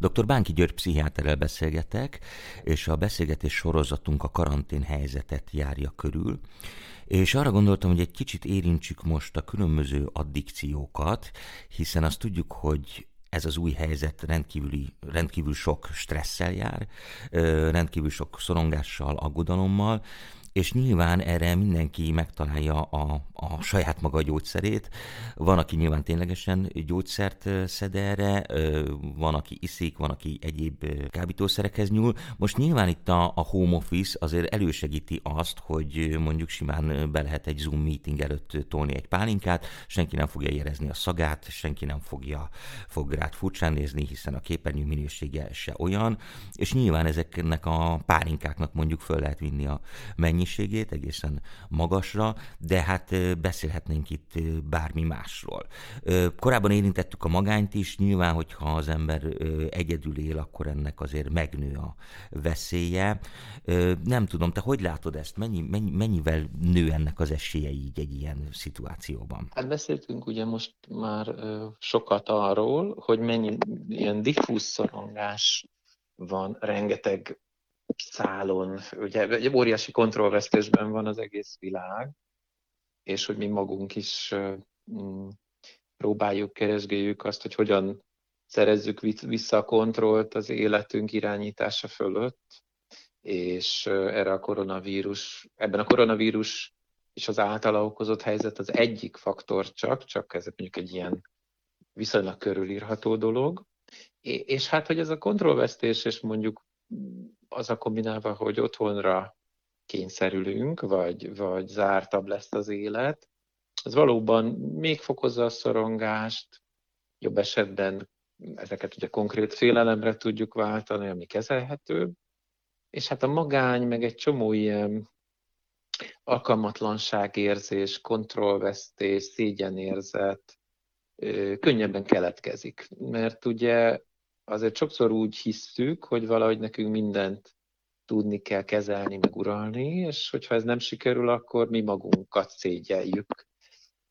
Dr. Bánki György pszichiáterrel beszélgetek, és a beszélgetés sorozatunk a karantén helyzetet járja körül. És arra gondoltam, hogy egy kicsit érintsük most a különböző addikciókat, hiszen azt tudjuk, hogy ez az új helyzet rendkívüli, rendkívül sok stresszel jár, rendkívül sok szorongással, aggodalommal, és nyilván erre mindenki megtalálja a, a saját maga gyógyszerét. Van, aki nyilván ténylegesen gyógyszert szed erre, van, aki iszik, van, aki egyéb kábítószerekhez nyúl. Most nyilván itt a, a home office azért elősegíti azt, hogy mondjuk simán be lehet egy Zoom meeting előtt tolni egy pálinkát, senki nem fogja érezni a szagát, senki nem fogja, fog rád furcsán nézni, hiszen a képernyő minősége se olyan, és nyilván ezeknek a pálinkáknak mondjuk föl lehet vinni a mennyi mennyiségét egészen magasra, de hát beszélhetnénk itt bármi másról. Korábban érintettük a magányt is, nyilván, hogyha az ember egyedül él, akkor ennek azért megnő a veszélye. Nem tudom, te hogy látod ezt? Mennyi, mennyi, mennyivel nő ennek az esélye így egy ilyen szituációban? Hát beszéltünk ugye most már sokat arról, hogy mennyi ilyen diffúz szorongás van, rengeteg szálon, ugye egy óriási kontrollvesztésben van az egész világ, és hogy mi magunk is mm, próbáljuk, keresgéljük azt, hogy hogyan szerezzük vissza a kontrollt az életünk irányítása fölött, és erre a koronavírus, ebben a koronavírus és az általa okozott helyzet az egyik faktor csak, csak ez mondjuk egy ilyen viszonylag körülírható dolog, és hát, hogy ez a kontrollvesztés, és mondjuk az a kombinálva, hogy otthonra kényszerülünk, vagy, vagy zártabb lesz az élet, az valóban még fokozza a szorongást, jobb esetben ezeket ugye konkrét félelemre tudjuk váltani, ami kezelhető, és hát a magány, meg egy csomó ilyen alkalmatlanságérzés, kontrollvesztés, szégyenérzet könnyebben keletkezik. Mert ugye azért sokszor úgy hiszük, hogy valahogy nekünk mindent tudni kell kezelni, meg uralni, és hogyha ez nem sikerül, akkor mi magunkat szégyeljük.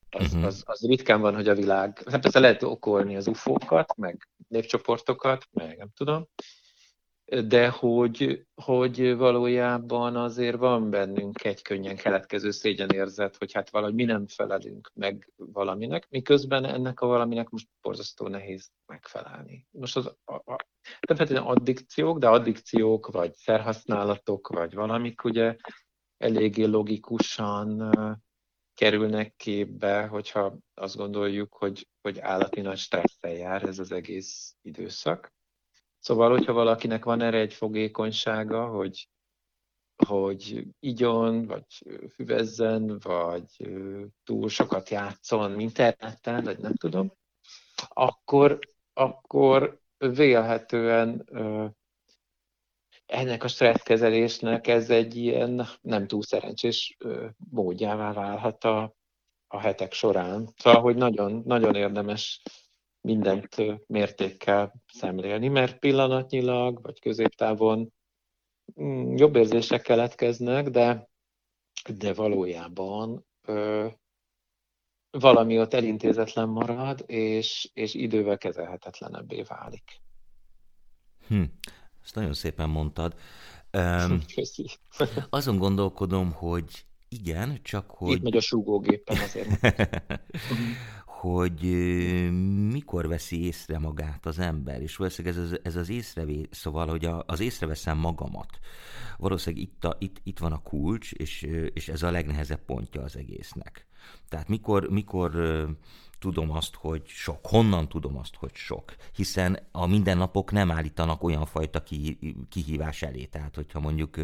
Az, uh-huh. az, az ritkán van, hogy a világ, hát persze lehet okolni az ufókat, meg népcsoportokat, meg nem tudom, de hogy, hogy valójában azért van bennünk egy könnyen keletkező szégyenérzet, hogy hát valahogy mi nem felelünk meg valaminek, miközben ennek a valaminek most borzasztó nehéz megfelelni. Most az, nem feltétlenül addikciók, de addikciók, vagy szerhasználatok, vagy valamik ugye eléggé logikusan kerülnek képbe, hogyha azt gondoljuk, hogy, hogy állati nagy stresszel jár ez az egész időszak Szóval, hogyha valakinek van erre egy fogékonysága, hogy, hogy igyon, vagy füvezzen, vagy túl sokat játszon interneten, vagy nem tudom, akkor, akkor vélhetően ennek a stresszkezelésnek ez egy ilyen nem túl szerencsés módjává válhat a, a hetek során. Szóval, hogy nagyon, nagyon érdemes mindent mértékkel szemlélni, mert pillanatnyilag vagy középtávon mm, jobb érzések keletkeznek, de, de valójában ö, valami ott elintézetlen marad, és, és idővel kezelhetetlenebbé válik. Hm, ezt nagyon szépen mondtad. Um, azon gondolkodom, hogy igen, csak hogy... Itt megy a súgógépem azért. hogy mikor veszi észre magát az ember, és valószínűleg ez az, ez az észrevé, szóval, hogy a, az észreveszem magamat. Valószínűleg itt, a, itt, itt van a kulcs, és, és ez a legnehezebb pontja az egésznek. Tehát mikor, mikor tudom azt, hogy sok. Honnan tudom azt, hogy sok? Hiszen a mindennapok nem állítanak olyan fajta kihívás elé. Tehát, hogyha mondjuk,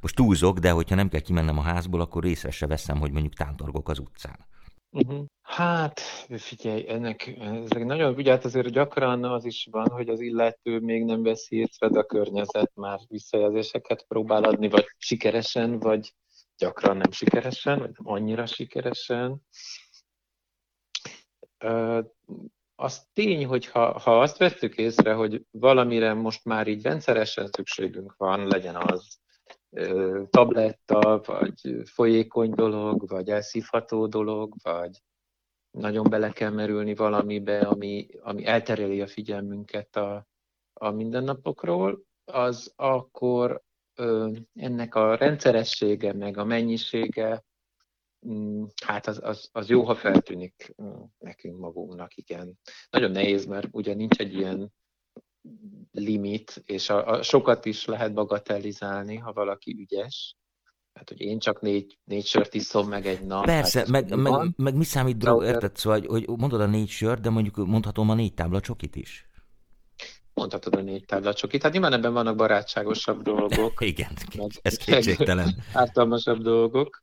most túlzok, de hogyha nem kell kimennem a házból, akkor észre se veszem, hogy mondjuk tántorgok az utcán. Uh-huh. Hát, figyelj, ennek, ezek nagyon, ugye hát azért gyakran az is van, hogy az illető még nem veszi észre, de a környezet már visszajelzéseket próbál adni, vagy sikeresen, vagy gyakran nem sikeresen, vagy nem annyira sikeresen. Az tény, hogy ha, ha azt vettük észre, hogy valamire most már így rendszeresen szükségünk van, legyen az tabletta, vagy folyékony dolog, vagy elszívható dolog, vagy nagyon bele kell merülni valamibe, ami, ami eltereli a figyelmünket a, a mindennapokról, az akkor ö, ennek a rendszeressége, meg a mennyisége, mm, hát az, az, az jó, ha feltűnik nekünk magunknak, igen. Nagyon nehéz, mert ugye nincs egy ilyen limit, és a, a sokat is lehet bagatelizálni, ha valaki ügyes. Hát, hogy én csak négy, négy sört iszom meg egy nap. Persze, hát meg, meg, meg, mi számít drog, érted? Szóval, hogy, hogy mondod a négy sört, de mondjuk mondhatom a négy tábla csokit is. Mondhatod a négy tábla csokit. Hát nyilván ebben vannak barátságosabb dolgok. Igen, ez kétségtelen. Ártalmasabb dolgok.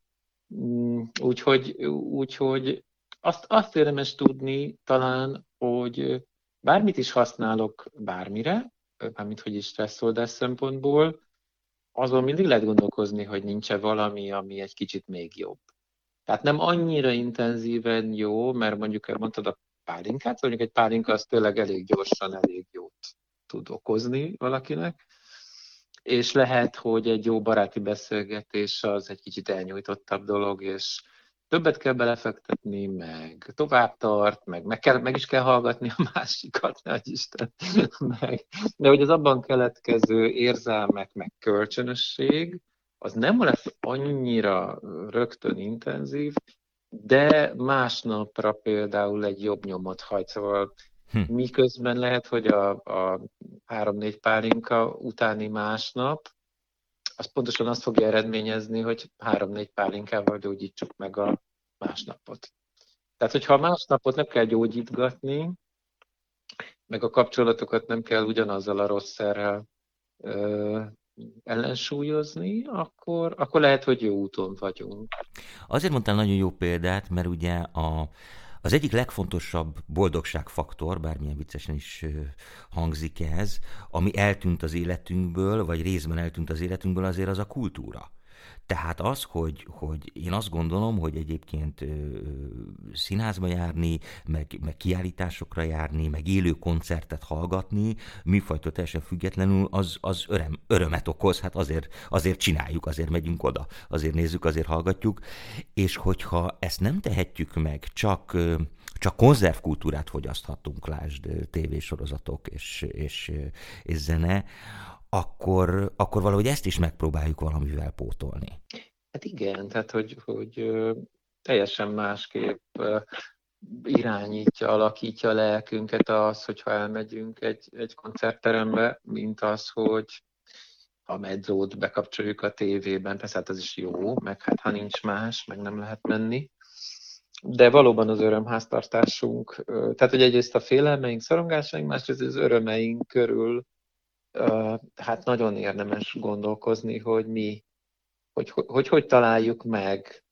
Mm, úgyhogy, úgyhogy azt, azt érdemes tudni talán, hogy bármit is használok bármire, mármint hogy is stresszoldás szempontból, azon mindig lehet gondolkozni, hogy nincs-e valami, ami egy kicsit még jobb. Tehát nem annyira intenzíven jó, mert mondjuk elmondtad a pálinkát, mondjuk egy pálinka az tényleg elég gyorsan, elég jót tud okozni valakinek, és lehet, hogy egy jó baráti beszélgetés az egy kicsit elnyújtottabb dolog, és többet kell belefektetni, meg tovább tart, meg, meg, kell, meg is kell hallgatni a másikat, ne Isten. meg. De hogy az abban keletkező érzelmek, meg kölcsönösség, az nem lesz annyira rögtön intenzív, de másnapra például egy jobb nyomot hagy. Szóval hm. miközben lehet, hogy a, a három-négy pálinka utáni másnap az pontosan azt fogja eredményezni, hogy három-négy pálinkával gyógyítsuk meg a másnapot. Tehát, hogyha a másnapot nem kell gyógyítgatni, meg a kapcsolatokat nem kell ugyanazzal a rossz szerrel ö, ellensúlyozni, akkor, akkor lehet, hogy jó úton vagyunk. Azért mondtál nagyon jó példát, mert ugye a, az egyik legfontosabb boldogságfaktor, bármilyen viccesen is hangzik ez, ami eltűnt az életünkből, vagy részben eltűnt az életünkből, azért az a kultúra. Tehát az, hogy, hogy én azt gondolom, hogy egyébként színházba járni, meg, meg kiállításokra járni, meg élő koncertet hallgatni, műfajtól teljesen függetlenül, az, az öröm, örömet okoz, hát azért, azért csináljuk, azért megyünk oda, azért nézzük, azért hallgatjuk, és hogyha ezt nem tehetjük meg, csak csak konzervkultúrát fogyaszthatunk, lásd tévésorozatok és, és, és zene, akkor, akkor valahogy ezt is megpróbáljuk valamivel pótolni. Hát igen, tehát hogy, hogy teljesen másképp irányítja, alakítja a lelkünket az, hogyha elmegyünk egy, egy koncertterembe, mint az, hogy a medzót bekapcsoljuk a tévében, persze hát az is jó, meg hát ha nincs más, meg nem lehet menni. De valóban az örömháztartásunk, tehát hogy egyrészt a félelmeink, szorongásaink, másrészt az örömeink körül hát nagyon érdemes gondolkozni, hogy mi, hogy hogy, hogy, hogy találjuk meg.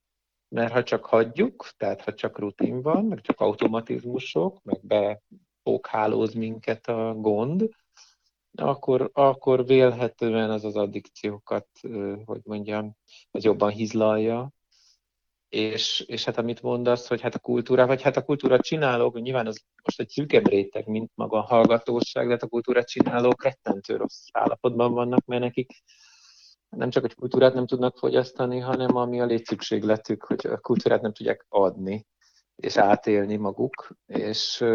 Mert ha csak hagyjuk, tehát ha csak rutin van, meg csak automatizmusok, meg bepókhálóz minket a gond, akkor, akkor vélhetően az az addikciókat, hogy mondjam, az jobban hizlalja, és, és hát amit mondasz, hogy hát a kultúra, vagy hát a kultúra csinálók, nyilván az most egy szűkebb réteg, mint maga a hallgatóság, de hát a kultúra csinálók rettentő rossz állapotban vannak, mert nekik nem csak egy kultúrát nem tudnak fogyasztani, hanem ami a létszükségletük, hogy a kultúrát nem tudják adni, és átélni maguk, és,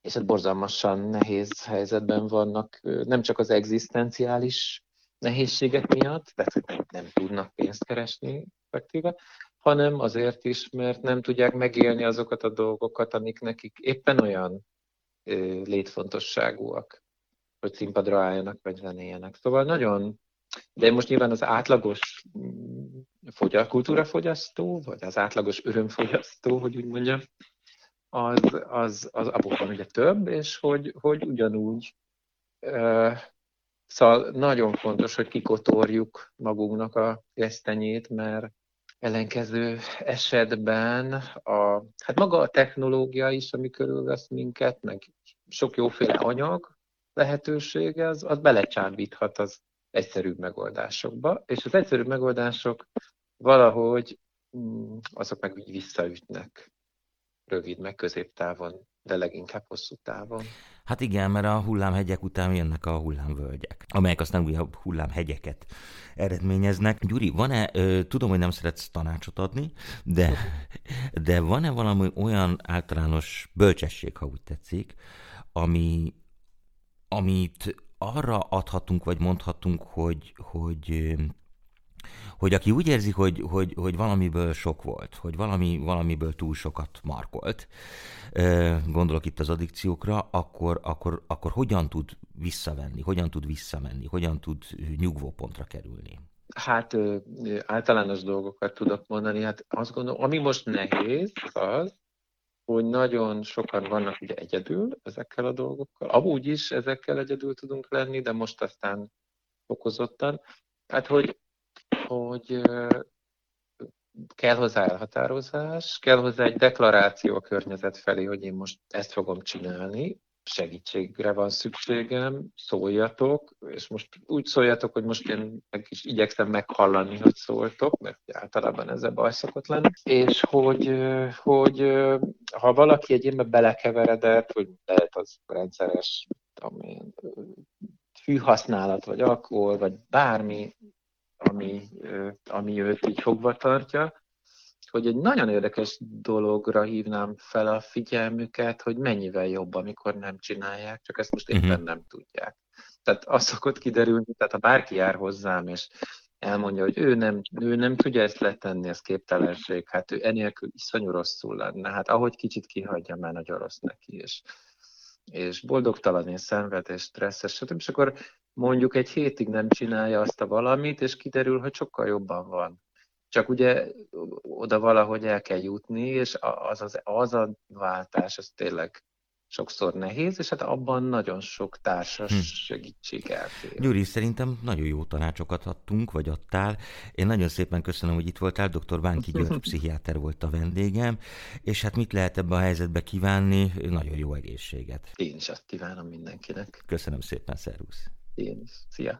és hát borzalmasan nehéz helyzetben vannak, nem csak az egzisztenciális nehézségek miatt, tehát hogy nem, nem tudnak pénzt keresni effektíve, hanem azért is, mert nem tudják megélni azokat a dolgokat, amik nekik éppen olyan ö, létfontosságúak, hogy színpadra álljanak, vagy zenéljenek. Szóval nagyon, de most nyilván az átlagos mm, fogyal, kultúrafogyasztó, vagy az átlagos örömfogyasztó, hogy úgy mondjam, az, az, az abból van ugye több, és hogy, hogy ugyanúgy Szóval nagyon fontos, hogy kikotorjuk magunknak a gesztenyét, mert ellenkező esetben a, hát maga a technológia is, ami körülvesz minket, meg sok jóféle anyag lehetősége, az, az belecsábíthat az egyszerűbb megoldásokba, és az egyszerűbb megoldások valahogy mm, azok meg úgy visszaütnek rövid, meg középtávon, de leginkább hosszú távon. Hát igen, mert a hullámhegyek után jönnek a hullámvölgyek, amelyek aztán újabb hullámhegyeket eredményeznek. Gyuri, van-e, tudom, hogy nem szeretsz tanácsot adni, de, de van-e valami olyan általános bölcsesség, ha úgy tetszik, ami, amit arra adhatunk, vagy mondhatunk, hogy, hogy hogy aki úgy érzi, hogy, hogy, hogy valamiből sok volt, hogy valami, valamiből túl sokat markolt, gondolok itt az addikciókra, akkor, akkor, akkor hogyan tud visszavenni, hogyan tud visszamenni, hogyan tud nyugvópontra kerülni? Hát általános dolgokat tudok mondani. Hát azt gondolom, ami most nehéz, az, hogy nagyon sokan vannak ugye egyedül ezekkel a dolgokkal. Amúgy is ezekkel egyedül tudunk lenni, de most aztán fokozottan. Hát, hogy, hogy kell hozzá elhatározás, kell hozzá egy deklaráció a környezet felé, hogy én most ezt fogom csinálni, segítségre van szükségem, szóljatok, és most úgy szóljatok, hogy most én meg is igyekszem meghallani, hogy szóltok, mert általában ezzel baj szokott lenni, és hogy, hogy ha valaki egy ilyenbe belekeveredett, hogy lehet az rendszeres tudom fűhasználat, vagy alkohol, vagy bármi, ami, ami őt így fogva tartja, hogy egy nagyon érdekes dologra hívnám fel a figyelmüket, hogy mennyivel jobb, amikor nem csinálják, csak ezt most éppen uh-huh. nem tudják. Tehát az szokott kiderülni, tehát ha bárki jár hozzám, és elmondja, hogy ő nem, ő nem tudja ezt letenni, ez képtelenség, hát ő enélkül iszonyú rosszul lenne. Hát ahogy kicsit kihagyja, már nagyon rossz neki, és, és boldogtalan, és szenved, és stresszes, stb. És akkor mondjuk egy hétig nem csinálja azt a valamit, és kiderül, hogy sokkal jobban van. Csak ugye oda valahogy el kell jutni, és az, az, az a váltás, az tényleg sokszor nehéz, és hát abban nagyon sok társas hm. segítség elfér. Gyuri, szerintem nagyon jó tanácsokat adtunk, vagy adtál. Én nagyon szépen köszönöm, hogy itt voltál. Dr. Bánki György pszichiáter volt a vendégem, és hát mit lehet ebbe a helyzetbe kívánni? Nagyon jó egészséget. Én is azt kívánom mindenkinek. Köszönöm szépen, szervusz. Én is. Szia.